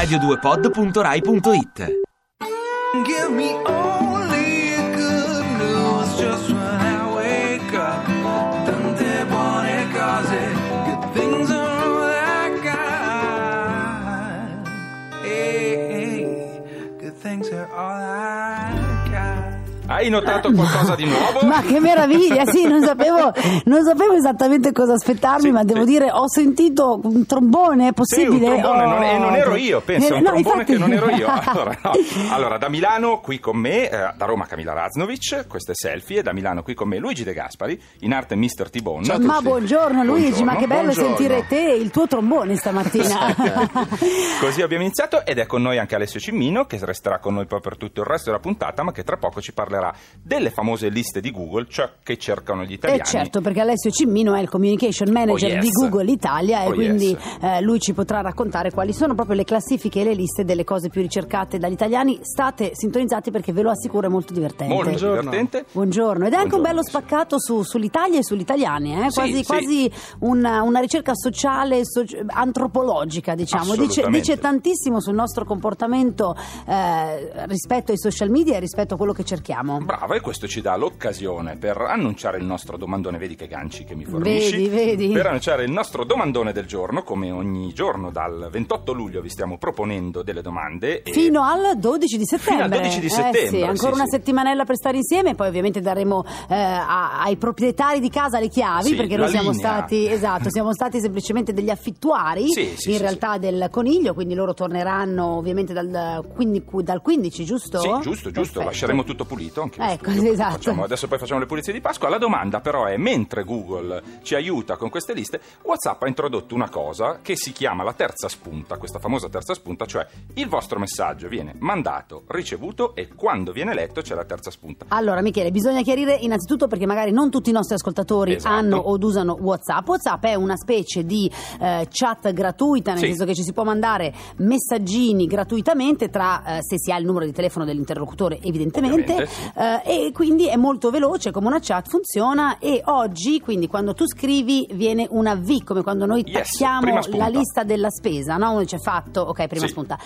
radio2pod.rai.it Hai notato qualcosa di nuovo? Ma che meraviglia, sì, non sapevo, non sapevo esattamente cosa aspettarmi, Sì, ma devo sì. dire, ho sentito un trombone, è Sì, possibile? un trombone, Oh, non, e non ero io, pensa, eh, un no, trombone infatti- che non ero io. Allora, no. Allora, da Milano qui con me, eh, da Roma Camilla Raznovic, questo è Selfie, e da Milano qui con me Luigi De Gaspari, in arte Mr. T-Bone. Ma buongiorno Luigi, ma che bello Buongiorno. sentire te e il tuo trombone stamattina. Così abbiamo iniziato ed è con noi anche Alessio Cimmino che resterà con noi poi per tutto il resto della puntata ma che tra poco ci parlerà delle famose liste di Google, ciò che cercano gli E italiani. certo, perché Alessio Cimmino è il communication manager Oh, yes. di Google Italia e Oh, quindi yes. eh, lui ci potrà raccontare quali sono proprio le classifiche e le liste delle cose più ricercate dagli italiani. State sintonizzati perché ve lo assicuro è molto divertente. Molto divertente. Buongiorno, ed è anche un Buongiorno, bello spaccato su- sull'Italia e sugli italiani, eh? Sì, quasi, sì. quasi una, una ricerca sociale, soci- antropologica, diciamo. Dice, dice tantissimo sul nostro comportamento eh, rispetto ai social media e rispetto a quello che cerchiamo. Brava, e questo ci dà l'occasione per annunciare il nostro domandone, vedi che ganci che mi fornisci. Vedi, vedi. Per annunciare il nostro domandone del giorno, come ogni giorno dal 28 luglio vi stiamo proponendo delle domande. Fino al 12 di settembre. Fino al 12 di Eh settembre, sì, ancora sì, una sì. settimanella per stare insieme, poi ovviamente daremo eh, ai proprietari di casa le chiavi, perché noi siamo linea. stati, esatto, siamo stati semplicemente degli affittuari in realtà del coniglio, quindi loro torneranno ovviamente dal, quindi- dal 15, giusto? Sì, giusto, giusto, Perfetto. lasceremo tutto pulito. Anche in Ecco, studio. esatto. Facciamo- adesso poi facciamo le pulizie di Pasqua. La domanda però è, mentre Google ci aiuta con queste liste, WhatsApp ha introdotto una cosa che si chiama la terza spunta, questa famosa terza spunta, cioè il vostro messaggio viene mandato, ricevuto e quando viene letto c'è la terza spunta. Allora, Michele, bisogna chiarire innanzitutto perché magari non tutti i nostri ascoltatori Esatto. hanno o usano WhatsApp. WhatsApp è una specie di eh, chat gratuita, nel Sì. senso che ci si può mandare messaggini gratuitamente tra eh, se si ha il numero di telefono dell'interlocutore, evidentemente, sì. Eh, e quindi è molto veloce come una chat funziona e oggi, quindi quando tu scrivi viene una V, come quando noi Yes, tacchiamo la lista della spesa, no? Uno dice fatto, ok, prima Sì. spunta.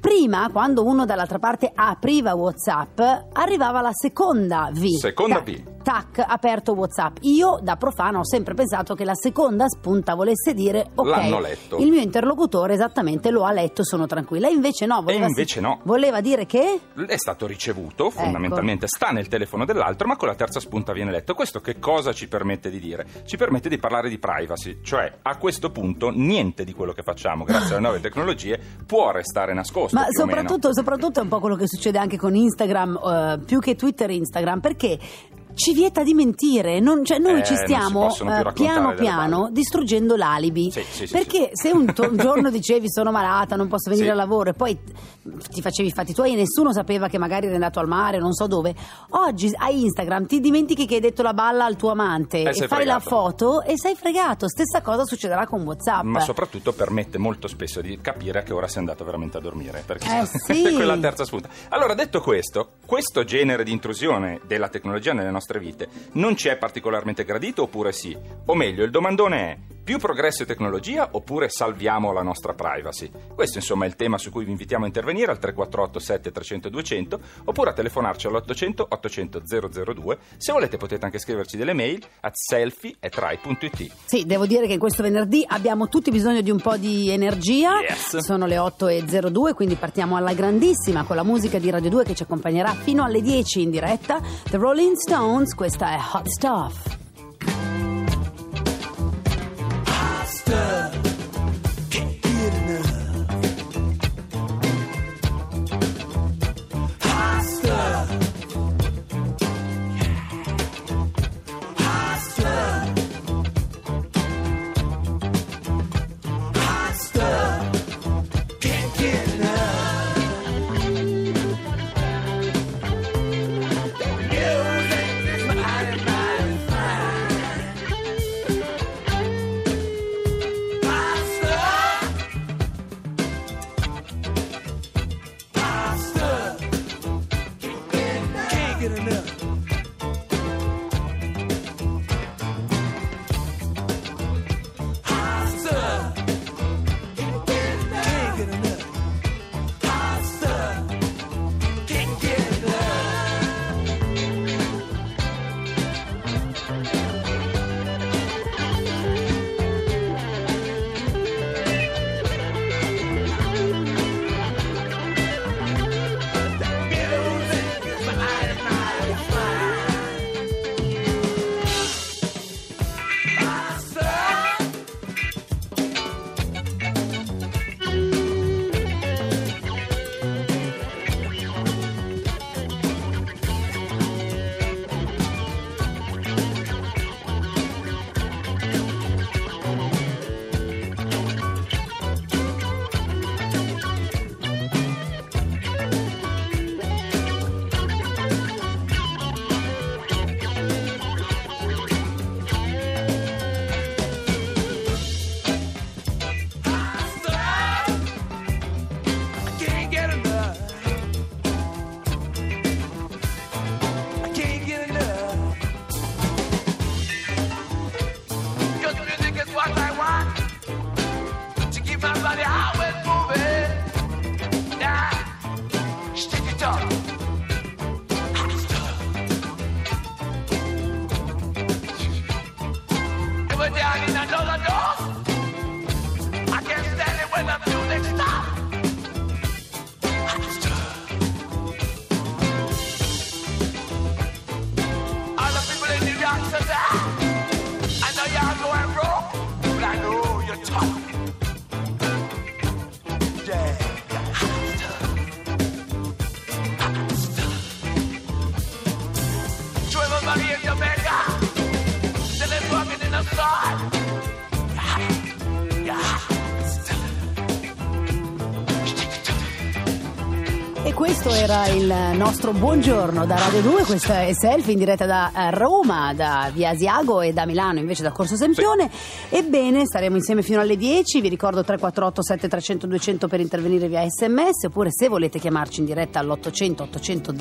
Prima, quando uno dall'altra parte apriva WhatsApp, arrivava la seconda V. Seconda Tac, V. Tac, aperto WhatsApp. Io, da profano, ho sempre pensato che la seconda spunta volesse dire ok. L'hanno letto. Il mio interlocutore esattamente lo ha letto, sono tranquilla. E invece no, voleva, invece no. voleva dire che. È stato ricevuto, Ecco. fondamentalmente sta nel telefono dell'altro, ma con la terza spunta viene letto. Questo che cosa ci permette di dire? Ci permette di parlare di privacy, cioè a questo punto niente di quello che facciamo grazie alle nuove tecnologie può restare nascosto. Ma soprattutto, soprattutto è un po' quello che succede anche con Instagram, eh, più che Twitter e Instagram, perché ci vieta di mentire, non- cioè noi Eh, ci stiamo eh, piano piano distruggendo l'alibi. Sì, sì, sì, perché se un, to- un giorno dicevi sono malata, non posso venire al lavoro e poi ti facevi i fatti tuoi e nessuno sapeva che magari eri andato al mare, non so dove, oggi a Instagram ti dimentichi che hai detto la balla al tuo amante Eh, e fai la fregato. foto e sei fregato. Stessa cosa succederà con WhatsApp. Ma soprattutto permette molto spesso di capire a che ora sei andato veramente a dormire. Perché Eh, è quella terza spunta. Allora, detto questo, questo genere di intrusione della tecnologia nelle nostre vite non ci è particolarmente gradito oppure sì? O meglio, il domandone è più progresso e tecnologia oppure salviamo la nostra privacy? Questo insomma è il tema su cui vi invitiamo a intervenire al 348 7300 200 oppure a telefonarci all'800 800 002. Se volete potete anche scriverci delle mail a selfie.rai.it. Sì, devo dire che questo venerdì abbiamo tutti bisogno di un po' di energia. Yes. Sono le 8.02, quindi partiamo alla grandissima con la musica di Radio 2 che ci accompagnerà fino alle 10 in diretta. The Rolling Stones, questa è Hot Stuff. Stuff. Hot God! Questo era il nostro buongiorno da Radio 2, questa è Selfie in diretta da eh, Roma, da Via Asiago e da Milano invece da Corso Sempione. Ebbene, staremo insieme fino alle 10, vi ricordo 348 7300 200 per intervenire via sms oppure se volete chiamarci in diretta all'800 800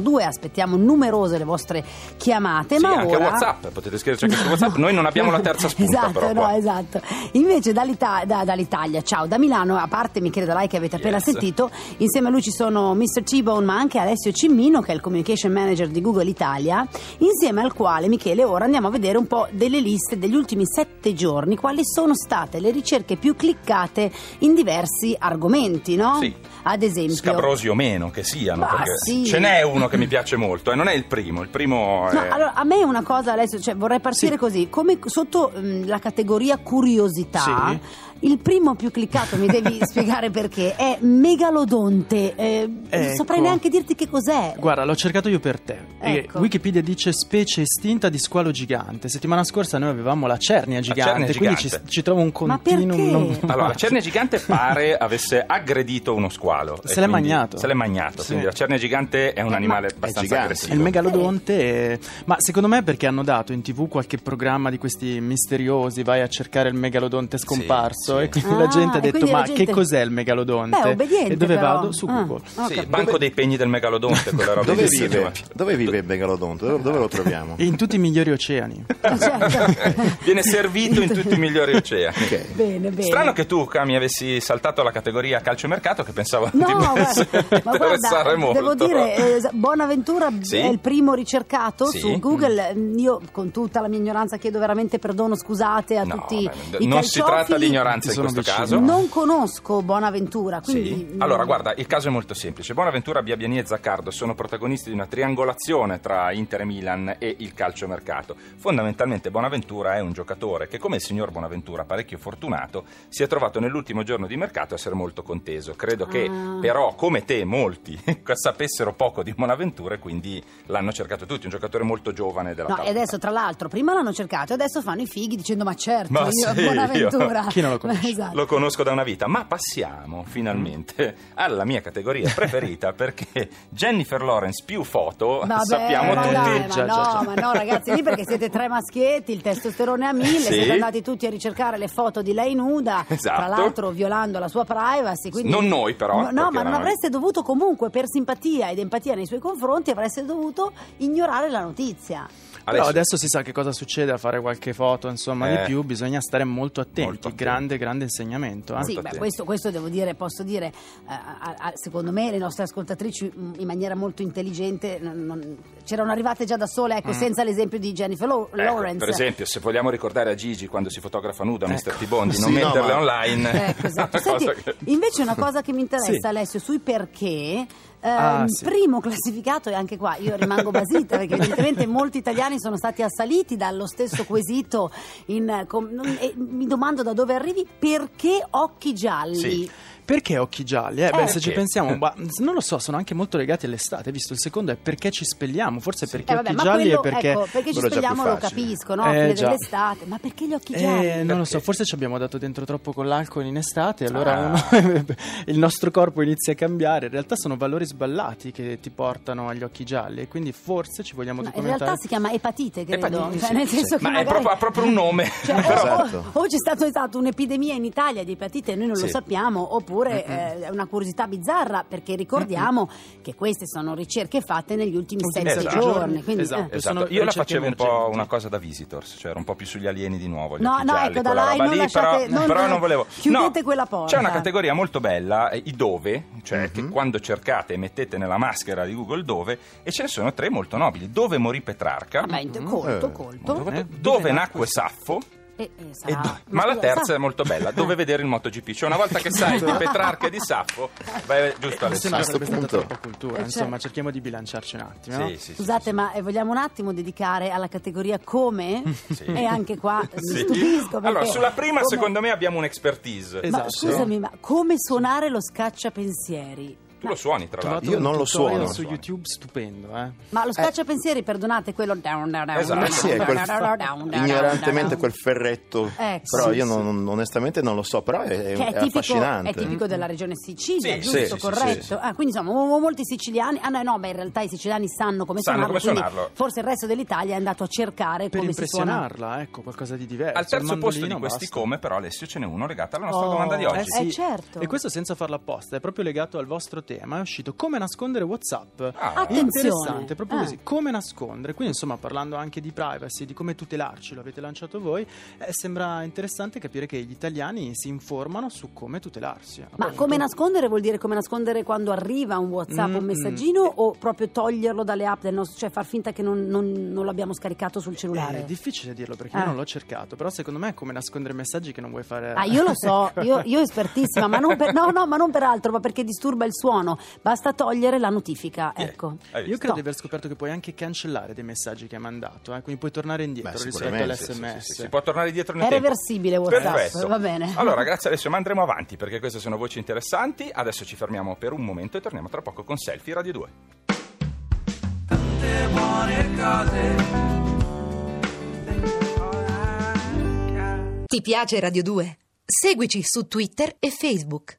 002 aspettiamo numerose le vostre chiamate. Sì, ma anche ora... WhatsApp, potete scriverci anche su WhatsApp. Noi non abbiamo la terza spunta, esatto, però. no, esatto. Invece dall'Ita- da- dall'Italia, ciao, da Milano, a parte Michele Dalai che avete appena Yes. sentito, insieme a lui ci sono Mr. T-Bone ma anche Alessio Cimmino che è il communication manager di Google Italia, insieme al quale Michele ora andiamo a vedere un po' delle liste degli ultimi sette giorni, quali sono state le ricerche più cliccate in diversi argomenti, no? Sì. Ad esempio... Scabrosi o meno che siano, Ma perché sì. ce n'è uno che mi piace molto e non è il primo. Il primo è. No, allora a me una cosa Alessio, cioè vorrei partire Sì. così, come sotto mh, la categoria curiosità, Sì. il primo più cliccato, mi devi spiegare perché, è megalodonte. Eh, Non Ecco. saprei neanche dirti che cos'è. Guarda, l'ho cercato io per te. Ecco. Wikipedia dice specie estinta di squalo gigante. Settimana scorsa noi avevamo la cernia gigante, cernia quindi gigante. Ci, ci trova un Ma continuum. perché? non- Allora, la cernia gigante pare avesse aggredito uno squalo. Se e l'è magnato. Se l'è magnato. Sì. Quindi la cernia gigante è un animale è abbastanza gigante. aggressivo. È il megalodonte, e- ma secondo me è perché hanno dato in tv qualche programma di questi misteriosi, vai a cercare il megalodonte scomparso sì. e quindi Ah, la gente ha detto ma gente- che cos'è il megalodonte? Beh, obbediente e dove però. vado? Su Ah. Google. Ho Sì, banco dei pegni del megalodonte, quella roba Dove vive? Dove vive il megalodonte? Dove, dove lo troviamo? In tutti i migliori oceani. Certo. Viene servito in tutti i migliori oceani. Ok. Bene, bene. Strano che tu, Ca, mi avessi saltato la categoria calciomercato che pensavo No, ti potesse guarda, ma guarda, molto. devo dire, eh, Bonaventura Sì? è il primo ricercato Sì? su Google. Io, con tutta la mia ignoranza, chiedo veramente perdono, scusate a No, tutti beh, i non si tratta di ignoranza in questo vicino. caso. Non conosco Bonaventura, Sì? quindi... mm, Allora, guarda, il caso è molto semplice. Bonaventura, Biabiani e Zaccardo sono protagonisti di una triangolazione tra Inter e Milan e il calciomercato. Fondamentalmente Bonaventura è un giocatore che, come il signor Bonaventura, parecchio fortunato, si è trovato nell'ultimo giorno di mercato a essere molto conteso. Credo che Ah. Però, come te, molti sapessero poco di Bonaventura e quindi l'hanno cercato tutti. Un giocatore molto giovane della No, e adesso tra l'altro, prima l'hanno cercato e adesso fanno i fighi dicendo ma certo, Ma io sì, Bonaventura. io- Chi non lo conosce? Esatto. Lo conosco da una vita, ma passiamo finalmente alla mia categoria preferita perché Jennifer Lawrence più foto, Vabbè, sappiamo ma tutti. dai, ma Già, no, già, già. ma no, ragazzi, lì perché siete tre maschietti, il testosterone a mille, Sì. siete andati tutti a ricercare le foto di lei nuda, Esatto. tra l'altro violando la sua privacy. Quindi... Non noi, però, No, ma non avreste dovuto comunque, per simpatia ed empatia nei suoi confronti, avreste dovuto ignorare la notizia. Però adesso si sa che cosa succede a fare qualche foto, insomma, Eh. di più, bisogna stare molto attenti. Molto attenti. Grande, grande insegnamento. eh. Sì, beh, questo, questo devo dire, posso dire, eh, a- a- secondo me le nostre ascoltatrici mh, in maniera molto intelligente non- non- c'erano arrivate già da sole, ecco, senza l'esempio di Jennifer Mm. Ecco, Lawrence. per esempio, se vogliamo ricordare a Gigi quando si fotografa nuda, Ecco. Mr. T-Bondi, non Sì, no, metterle ma- online. Ecco, esatto. Senti, che- invece una cosa che mi interessa, Sì. Alessio, sui perché. Ehm, Ah, sì. Primo classificato e anche qua io rimango basita perché evidentemente molti italiani sono stati assaliti dallo stesso quesito in, com- non- e mi domando da dove arrivi perché occhi gialli Sì. Perché occhi gialli? Eh, beh, Eh, se ci pensiamo, bah, non lo so, sono anche molto legati all'estate. Visto il secondo è perché ci spelliamo, forse perché Eh, vabbè, occhi gialli quello, e perché. ecco, perché ci è svegliamo lo capisco, no? Eh, dell'estate, ma perché gli occhi gialli? Eh, non lo so, forse ci abbiamo dato dentro troppo con l'alcol in estate, allora Ah. uno- il nostro corpo inizia a cambiare. In realtà sono valori sballati che ti portano agli occhi gialli e quindi forse ci vogliamo No, in documentare. realtà si chiama epatite, credo. Epatite, Cioè, sì, nel sì. senso che Ma è magari- proprio- ha proprio un nome. Cioè, o- Esatto. o, o c'è stato, è stata un'epidemia in Italia di epatite e noi non lo Sì. sappiamo, oppure oppure eh, è una curiosità bizzarra perché ricordiamo che queste sono ricerche fatte negli ultimi 7 esatto. giorni. Quindi, Esatto. eh. Esatto, io la facevo un po' una cosa da visitors, cioè ero un po' più sugli alieni di nuovo. Gli No, no, gialli, ecco, da là non lì, lasciate- però, non- però non volevo. chiudete No, quella porta. C'è una categoria molto bella, eh, i dove, cioè che quando cercate mettete nella maschera di Google dove, e ce ne sono tre molto nobili. Dove morì Petrarca? Int- colto, Eh. colto. Dove, Eh, dove nacque Saffo? E, e E sarà- do- Ma la terza sa- è molto bella, dove vedere il MotoGP. Cioè una volta che sai di Petrarca e di Saffo, vai giusto alle Mi sembra a che sto sarebbe stata punto- troppa cultura. Eh, Insomma, certo. cerchiamo di bilanciarci un attimo. Sì, sì, sì, Scusate, sì, ma eh, vogliamo un attimo dedicare alla categoria come? Sì. E anche qua mi stupisco. perché Allora, sulla prima, come- secondo me, abbiamo un'expertise. Esatto. Ma scusami, ma come suonare lo scacciapensieri? Tu lo suoni, tra l'altro. Io non lo suono. su YouTube stupendo, eh. Ma lo scacciapensieri, perdonate, quello down, down, down, Esatto. down, Eh sì, è quel down, fa- down, down, down, ignorantemente down. quel ferretto. Ecco. però Sì, io non- onestamente non lo so, però è, è- Che è tipico, affascinante. è tipico della regione Sicilia, Sì, giusto? sì, corretto. sì, sì. Ah, quindi insomma, mo- molti siciliani. Ah, no, no, beh, in realtà i siciliani sanno come Sanno suonarlo. come suonarlo. Forse il resto dell'Italia è andato a cercare Per come si suona. impressionarla, ecco, qualcosa di diverso. Al terzo posto di questi basta. come, però, Alessio, ce n'è uno legato alla nostra Oh, domanda di oggi. Eh sì, Eh, certo. e questo senza farlo apposta, è proprio legato al vostro tema. È uscito come nascondere WhatsApp. Ah, Attenzione. Interessante, proprio Ah. così. Come nascondere? Quindi, insomma, parlando anche di privacy, di come tutelarci, lo avete lanciato voi. eh, sembra interessante capire che gli italiani si informano su come tutelarsi. Ma Appunto. come nascondere vuol dire come nascondere quando arriva un WhatsApp, un Mm, messaggino o proprio toglierlo dalle app del nostro, cioè far finta che non, non- non l'abbiamo scaricato sul È cellulare? difficile dirlo perché Ah. io non l'ho cercato, però secondo me è come nascondere messaggi che non vuoi fare. Ah, io lo so, io, io espertissima, ma non per, no, no, ma non per altro, ma perché disturba il suono. Basta togliere la notifica, Sì. ecco. Io credo di aver scoperto che puoi anche cancellare dei messaggi che hai mandato, eh, quindi puoi tornare indietro Beh, rispetto all'SMS. Sì, sì, si può tornare dietro nel È tempo. reversibile WhatsApp, Perfetto. va bene. Allora, grazie Alessio, ma andremo avanti perché queste sono voci interessanti. Adesso ci fermiamo per un momento e torniamo tra poco con Selfie Radio 2. tante buone cose. Ti piace Radio 2? Seguici su Twitter e Facebook.